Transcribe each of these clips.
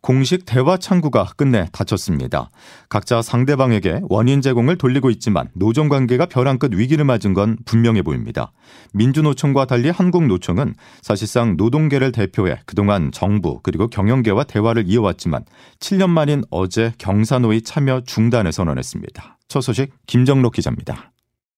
공식 대화 창구가 끝내 닫혔습니다. 각자 상대방에게 원인 제공을 돌리고 있지만 노정 관계가 벼랑 끝 위기를 맞은 건 분명해 보입니다. 민주노총과 달리 한국노총은 사실상 노동계를 대표해 그동안 정부 그리고 경영계와 대화를 이어왔지만 7년 만인 어제 경사노위 참여 중단을 선언했습니다. 첫 소식 김정록 기자입니다.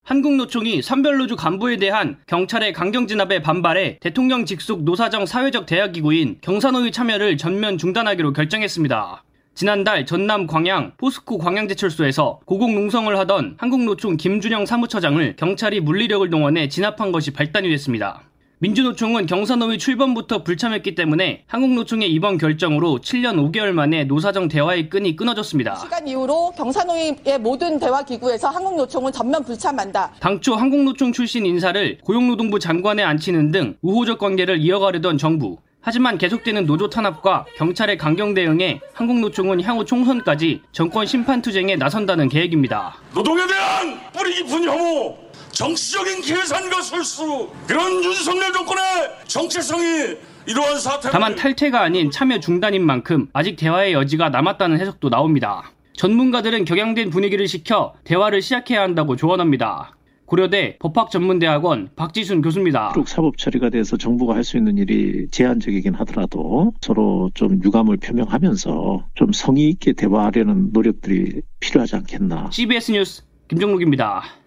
한국노총이 선별노조 간부에 대한 경찰의 강경 진압에 반발해 대통령 직속 노사정 사회적 대화기구인 경사노위 참여를 전면 중단하기로 결정했습니다. 지난달 전남 광양 포스코 광양제철소에서 고공농성을 하던 한국노총 김준영 사무처장을 경찰이 물리력을 동원해 진압한 것이 발단이 됐습니다. 민주노총은 경사노위 출범부터 불참했기 때문에 한국노총의 이번 결정으로 7년 5개월 만에 노사정 대화의 끈이 끊어졌습니다. 시간 이후로 경사노위의 모든 대화 기구에서 한국노총은 전면 불참한다. 당초 한국노총 출신 인사를 고용노동부 장관에 앉히는 등 우호적 관계를 이어가려던 정부. 하지만 계속되는 노조 탄압과 경찰의 강경 대응에 한국노총은 향후 총선까지 정권 심판 투쟁에 나선다는 계획입니다. 노동에 대한 뿌리 깊은 혐오, 정치적인 계산과 설수 그런 윤석열 정권의 정체성이 이러한 사태 다만 탈퇴가 아닌 참여 중단인 만큼 아직 대화의 여지가 남았다는 해석도 나옵니다. 전문가들은 격양된 분위기를 시켜 대화를 시작해야 한다고 조언합니다. 고려대 법학전문대학원 박지순 교수입니다. 사법 처리가 돼서 정부가 할 수 있는 일이 제한적이긴 하더라도 서로 좀 유감을 표명하면서 좀 성의 있게 대화하려는 노력들이 필요하지 않겠나. CBS 뉴스 김정록입니다.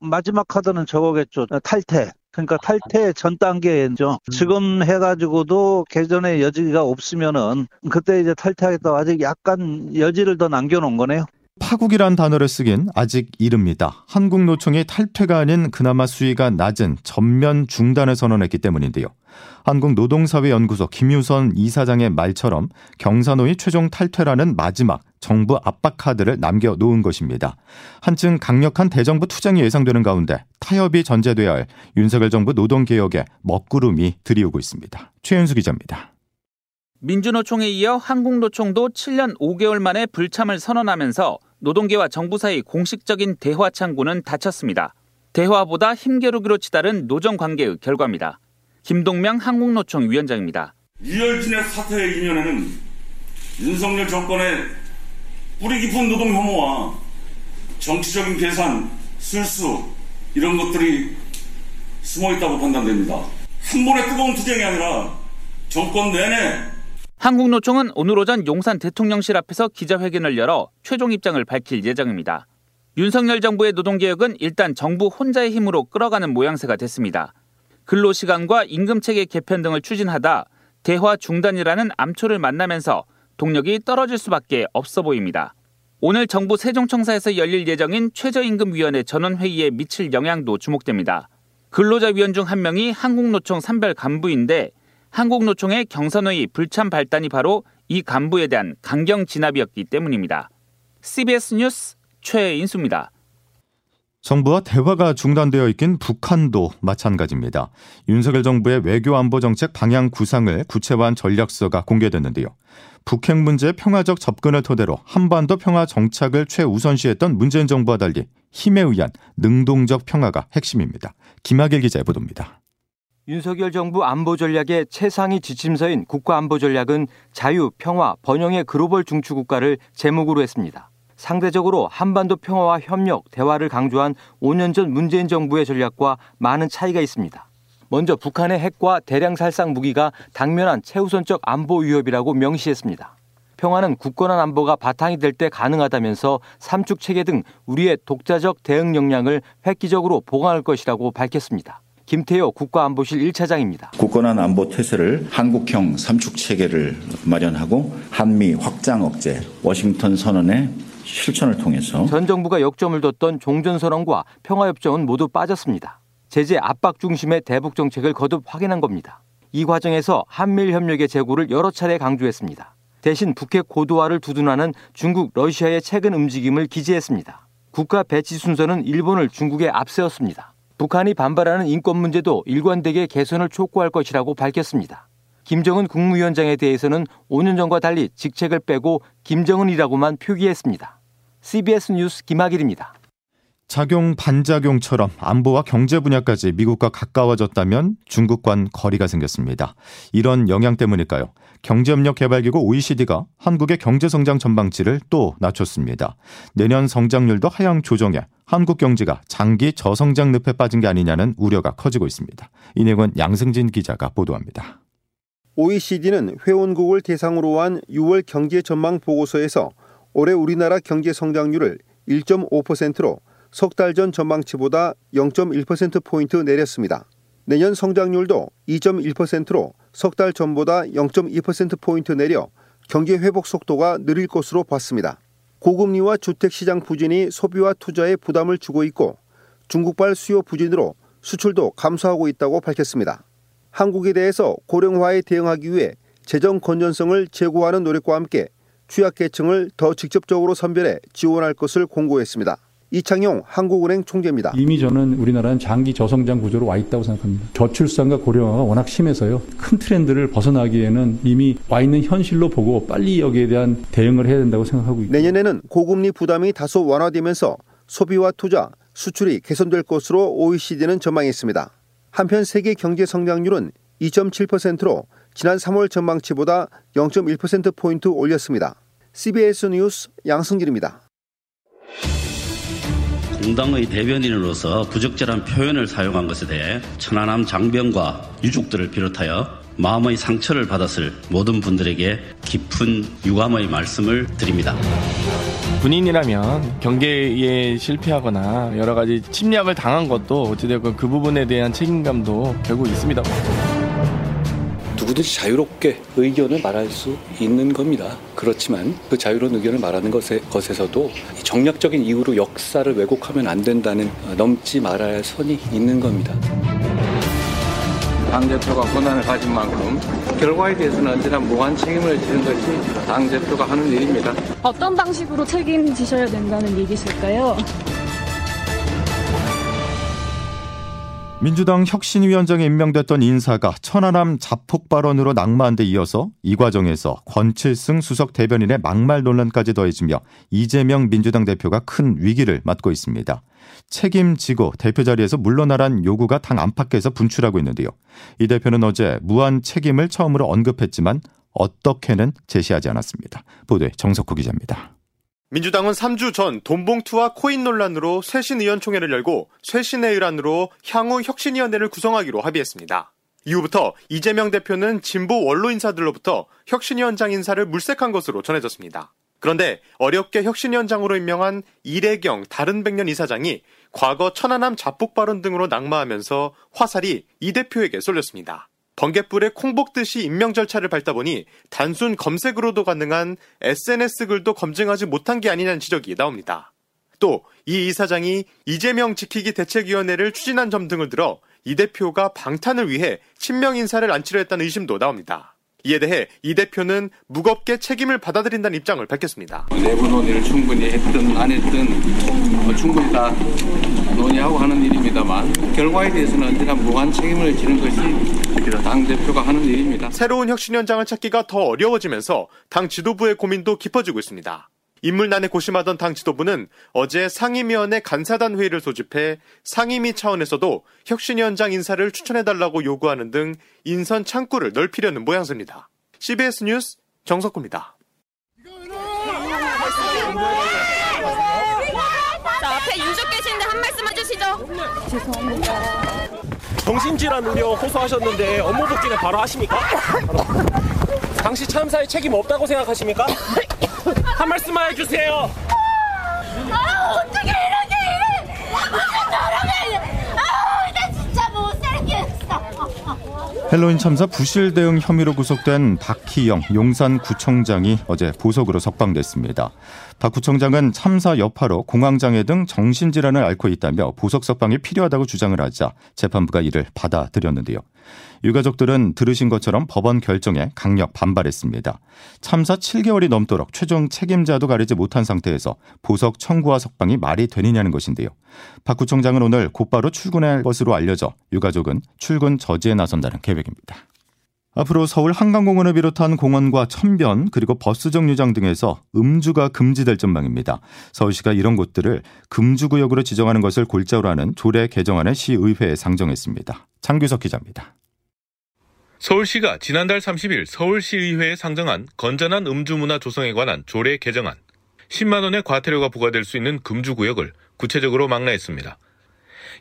마지막 카드는 저거겠죠. 탈퇴. 그러니까 탈퇴 전 단계죠. 지금 해가지고도 개전의 여지가 없으면은 그때 이제 탈퇴하겠다고 아직 약간 여지를 더 남겨놓은 거네요. 파국이란 단어를 쓰긴 아직 이릅니다. 한국노총이 탈퇴가 아닌 그나마 수위가 낮은 전면 중단을 선언했기 때문인데요. 한국노동사회연구소 김유선 이사장의 말처럼 경사노의 최종 탈퇴라는 마지막 정부 압박 카드를 남겨놓은 것입니다. 한층 강력한 대정부 투쟁이 예상되는 가운데 타협이 전제돼야 할 윤석열 정부 노동개혁에 먹구름이 들이오고 있습니다. 최현수 기자입니다. 민주노총에 이어 한국노총도 7년 5개월 만에 불참을 선언하면서 노동계와 정부 사이 공식적인 대화 창구는 닫혔습니다. 대화보다 힘겨루기로 치달은 노정 관계의 결과입니다. 김동명 한국노총 위원장입니다. 이열진의 사태의 이면에는 윤석열 정권의 뿌리 깊은 노동 혐오와 정치적인 계산, 술수 이런 것들이 숨어 있다고 판단됩니다. 한 번의 뜨거운 투쟁이 아니라 정권 내내 한국노총은 오늘 오전 용산 대통령실 앞에서 기자회견을 열어 최종 입장을 밝힐 예정입니다. 윤석열 정부의 노동개혁은 일단 정부 혼자의 힘으로 끌어가는 모양새가 됐습니다. 근로시간과 임금체계 개편 등을 추진하다 대화 중단이라는 암초를 만나면서 동력이 떨어질 수밖에 없어 보입니다. 오늘 정부 세종청사에서 열릴 예정인 최저임금위원회 전원회의에 미칠 영향도 주목됩니다. 근로자 위원 중 한 명이 한국노총 산별 간부인데 한국노총의 경선의 불참 발단이 바로 이 간부에 대한 강경 진압이었기 때문입니다. CBS 뉴스 최인수입니다. 정부와 대화가 중단되어 있긴 북한도 마찬가지입니다. 윤석열 정부의 외교 안보 정책 방향 구상을 구체화한 전략서가 공개됐는데요. 북핵 문제 평화적 접근을 토대로 한반도 평화 정착을 최우선시했던 문재인 정부와 달리 힘에 의한 능동적 평화가 핵심입니다. 김학일 기자의 보도입니다. 윤석열 정부 안보 전략의 최상위 지침서인 국가안보 전략은 자유, 평화, 번영의 글로벌 중추 국가를 제목으로 했습니다. 상대적으로 한반도 평화와 협력, 대화를 강조한 5년 전 문재인 정부의 전략과 많은 차이가 있습니다. 먼저 북한의 핵과 대량 살상 무기가 당면한 최우선적 안보 위협이라고 명시했습니다. 평화는 굳건한 안보가 바탕이 될 때 가능하다면서 삼축 체계 등 우리의 독자적 대응 역량을 획기적으로 보강할 것이라고 밝혔습니다. 김태호 국가안보실 1차장입니다. 굳건한 안보 태세를 한국형 삼축 체계를 마련하고 한미 확장 억제, 워싱턴 선언의 실천을 통해서 전 정부가 역점을 뒀던 종전선언과 평화협정은 모두 빠졌습니다. 제재 압박 중심의 대북 정책을 거듭 확인한 겁니다. 이 과정에서 한미일 협력의 재고를 여러 차례 강조했습니다. 대신 북핵 고도화를 두둔하는 중국, 러시아의 최근 움직임을 기재했습니다. 국가 배치 순서는 일본을 중국에 앞세웠습니다. 북한이 반발하는 인권 문제도 일관되게 개선을 촉구할 것이라고 밝혔습니다. 김정은 국무위원장에 대해서는 5년 전과 달리 직책을 빼고 김정은이라고만 표기했습니다. CBS 뉴스 김학일입니다. 작용 반작용처럼 안보와 경제 분야까지 미국과 가까워졌다면 중국과는 거리가 생겼습니다. 이런 영향 때문일까요? 경제협력개발기구 OECD가 한국의 경제성장 전망치를 또 낮췄습니다. 내년 성장률도 하향 조정해 한국 경제가 장기 저성장 늪에 빠진 게 아니냐는 우려가 커지고 있습니다. 이 내용은 양승진 기자가 보도합니다. OECD는 회원국을 대상으로 한 6월 경제 전망 보고서에서 올해 우리나라 경제 성장률을 1.5%로 석 달 전 전망치보다 0.1%포인트 내렸습니다. 내년 성장률도 2.1%로 석 달 전보다 0.2%포인트 내려 경기 회복 속도가 느릴 것으로 봤습니다. 고금리와 주택시장 부진이 소비와 투자에 부담을 주고 있고 중국발 수요 부진으로 수출도 감소하고 있다고 밝혔습니다. 한국에 대해서 고령화에 대응하기 위해 재정 건전성을 제고하는 노력과 함께 취약계층을 더 직접적으로 선별해 지원할 것을 공고했습니다. 이창용 한국은행 총재입니다. 이미 저는 우리나라는 장기 저성장 구조로 와 있다고 생각합니다. 저출산과 고령화가 워낙 심해서요. 큰 트렌드를 벗어나기에는 이미 와 있는 현실로 보고 빨리 여기에 대한 대응을 해야 된다고 생각하고 있습니다. 내년에는 고금리 부담이 다소 완화되면서 소비와 투자, 수출이 개선될 것으로 OECD는 전망했습니다. 한편 세계 경제 성장률은 2.7%로 지난 3월 전망치보다 0.1%포인트 올렸습니다. CBS 뉴스 양승길입니다. 공당의 대변인으로서 부적절한 표현을 사용한 것에 대해 천안함 장병과 유족들을 비롯하여 마음의 상처를 받았을 모든 분들에게 깊은 유감의 말씀을 드립니다. 군인이라면 경계에 실패하거나 여러 가지 침략을 당한 것도 어찌되건 그 부분에 대한 책임감도 결국 있습니다. 누구든지 자유롭게 의견을 말할 수 있는 겁니다. 그렇지만 그 자유로운 의견을 말하는 것에, 것에서도 정략적인 이유로 역사를 왜곡하면 안 된다는 넘지 말아야 할 선이 있는 겁니다. 당대표가 권한을 가진 만큼 결과에 대해서는 언제나 무한 책임을 지는 것이 당대표가 하는 일입니다. 어떤 방식으로 책임지셔야 된다는 얘기실까요? 민주당 혁신위원장에 임명됐던 인사가 천안함 자폭 발언으로 낙마한 데 이어서 이 과정에서 권칠승 수석 대변인의 막말 논란까지 더해지며 이재명 민주당 대표가 큰 위기를 맞고 있습니다. 책임지고 대표 자리에서 물러나란 요구가 당 안팎에서 분출하고 있는데요. 이 대표는 어제 무한 책임을 처음으로 언급했지만 어떻게는 제시하지 않았습니다. 보도에 정석호 기자입니다. 민주당은 3주 전 돈봉투와 코인 논란으로 쇄신 의원총회를 열고 쇄신의 일환으로 향후 혁신위원회를 구성하기로 합의했습니다. 이후부터 이재명 대표는 진보 원로 인사들로부터 혁신위원장 인사를 물색한 것으로 전해졌습니다. 그런데 어렵게 혁신위원장으로 임명한 이래경 다른 백년 이사장이 과거 천안함 자폭 발언 등으로 낙마하면서 화살이 이 대표에게 쏠렸습니다. 번개불에 콩 볶듯이 임명 절차를 밟다 보니 단순 검색으로도 가능한 SNS 글도 검증하지 못한 게 아니냐는 지적이 나옵니다. 또 이 이사장이 이재명 지키기 대책위원회를 추진한 점 등을 들어 이 대표가 방탄을 위해 친명 인사를 안치려 했다는 의심도 나옵니다. 이에 대해 이 대표는 무겁게 책임을 받아들인다는 입장을 밝혔습니다. 내부 논의를 충분히 했든 안 했든 뭐 충분히 다 논의하고 하는 일입니다만 결과에 대해서는 언제나 무한 책임을 지는 것이 당 대표가 하는 일입니다. 새로운 혁신위원장을 찾기가 더 어려워지면서 당 지도부의 고민도 깊어지고 있습니다. 인물난에 고심하던 당 지도부는 어제 상임위원회 간사단 회의를 소집해 상임위 차원에서도 혁신위원장 인사를 추천해달라고 요구하는 등 인선 창구를 넓히려는 모양새입니다. CBS 뉴스 정석구입니다. 자, 앞에 유족 계신데 한 말씀 해주시죠. 죄송합니다. 정신질환 우려 호소하셨는데 업무 복귀는 바로 하십니까? 당시 참사에 책임 없다고 생각하십니까? 한 말씀만 해주세요. 아, 어떻게 이렇게 이래? 무슨 저러면? 아, 나 진짜 못 살겠어. 헬로윈 참사 부실 대응 혐의로 구속된 박희영 용산구청장이 어제 보석으로 석방됐습니다. 박 구청장은 참사 여파로 공황장애 등 정신질환을 앓고 있다며 보석 석방이 필요하다고 주장을 하자 재판부가 이를 받아들였는데요. 유가족들은 들으신 것처럼 법원 결정에 강력 반발했습니다. 참사 7개월이 넘도록 최종 책임자도 가리지 못한 상태에서 보석 청구와 석방이 말이 되느냐는 것인데요. 박 구청장은 오늘 곧바로 출근할 것으로 알려져 유가족은 출근 저지에 나선다는 계획입니다. 앞으로 서울 한강공원을 비롯한 공원과 천변 그리고 버스 정류장 등에서 음주가 금지될 전망입니다. 서울시가 이런 곳들을 금주구역으로 지정하는 것을 골자로 하는 조례 개정안을 시의회에 상정했습니다. 장규석 기자입니다. 서울시가 지난달 30일 서울시의회에 상정한 건전한 음주문화 조성에 관한 조례 개정안 10만 원의 과태료가 부과될 수 있는 금주구역을 구체적으로 망라했습니다.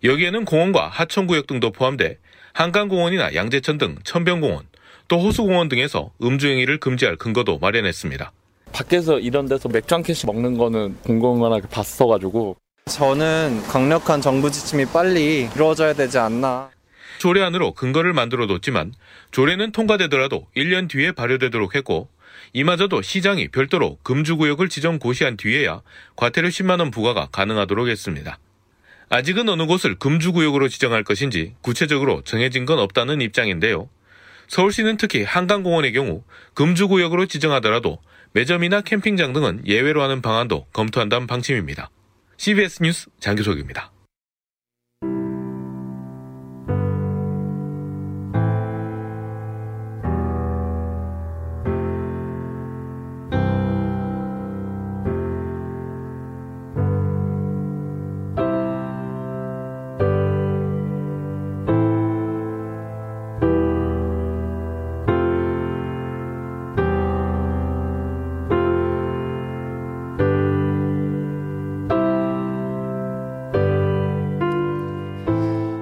여기에는 공원과 하천구역 등도 포함돼 한강공원이나 양재천 등 천변공원, 또 호수공원 등에서 음주 행위를 금지할 근거도 마련했습니다. 밖에서 이런 데서 맥주 한 캔씩 먹는 거는 공공연하게 봤어가지고 저는 강력한 정부 지침이 빨리 이루어져야 되지 않나. 조례안으로 근거를 만들어 뒀지만 조례는 통과되더라도 1년 뒤에 발효되도록 했고 이마저도 시장이 별도로 금주구역을 지정 고시한 뒤에야 과태료 10만 원 부과가 가능하도록 했습니다. 아직은 어느 곳을 금주구역으로 지정할 것인지 구체적으로 정해진 건 없다는 입장인데요. 서울시는 특히 한강공원의 경우 금주구역으로 지정하더라도 매점이나 캠핑장 등은 예외로 하는 방안도 검토한다는 방침입니다. CBS 뉴스 장규석입니다.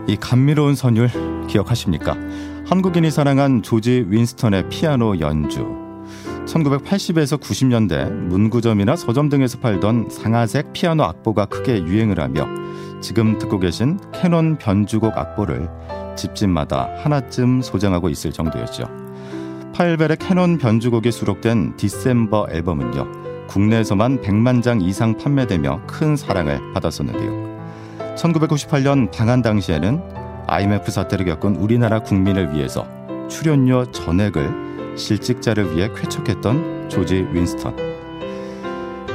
이 감미로운 선율 기억하십니까? 한국인이 사랑한 조지 윈스턴의 피아노 연주. 1980에서 90년대 문구점이나 서점 등에서 팔던 상아색 피아노 악보가 크게 유행을 하며 지금 듣고 계신 캐논 변주곡 악보를 집집마다 하나쯤 소장하고 있을 정도였죠. 파헬벨의 캐논 변주곡이 수록된 December 앨범은요. 국내에서만 100만 장 이상 판매되며 큰 사랑을 받았었는데요. 1998년 방한 당시에는 IMF 사태를 겪은 우리나라 국민을 위해서 출연료 전액을 실직자를 위해 쾌척했던 조지 윈스턴.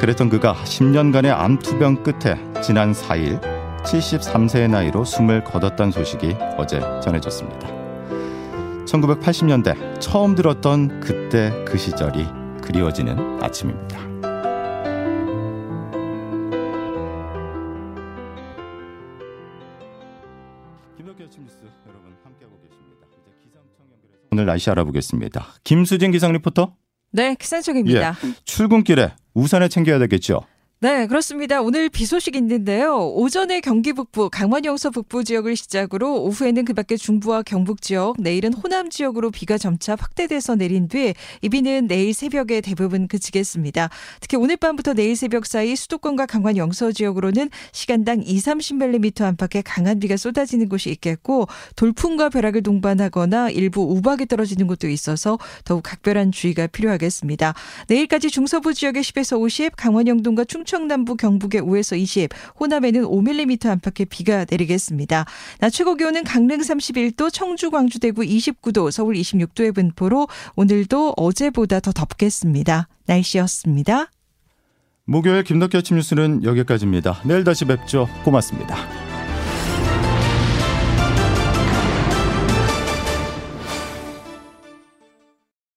그랬던 그가 10년간의 암투병 끝에 지난 4일 73세의 나이로 숨을 거뒀다는 소식이 어제 전해졌습니다. 1980년대 처음 들었던 그때 그 시절이 그리워지는 아침입니다. 오늘 날씨 알아보겠습니다. 김수진 기상 리포터. 네, 기상청입니다. 예, 출근길에 우산을 챙겨야 되겠죠. 네, 그렇습니다. 오늘 비 소식 있는데요. 오전에 경기 북부, 강원 영서 북부 지역을 시작으로 오후에는 그 밖에 중부와 경북 지역, 내일은 호남 지역으로 비가 점차 확대돼서 내린 뒤 이 비는 내일 새벽에 대부분 그치겠습니다. 특히 오늘 밤부터 내일 새벽 사이 수도권과 강원 영서 지역으로는 시간당 2, 30mm 안팎의 강한 비가 쏟아지는 곳이 있겠고 돌풍과 벼락을 동반하거나 일부 우박이 떨어지는 곳도 있어서 더욱 각별한 주의가 필요하겠습니다. 내일까지 중서부 지역에 10에서 50, 강원 영동과 충청 충청남부 경북에 5에서 20, 호남에는 5mm 안팎의 비가 내리겠습니다. 낮 최고 기온은 강릉 31도, 청주, 광주, 대구 29도, 서울 26도의 분포로 오늘도 어제보다 더 덥겠습니다. 날씨였습니다. 목요일 김덕기 아침 뉴스는 여기까지입니다. 내일 다시 뵙죠. 고맙습니다.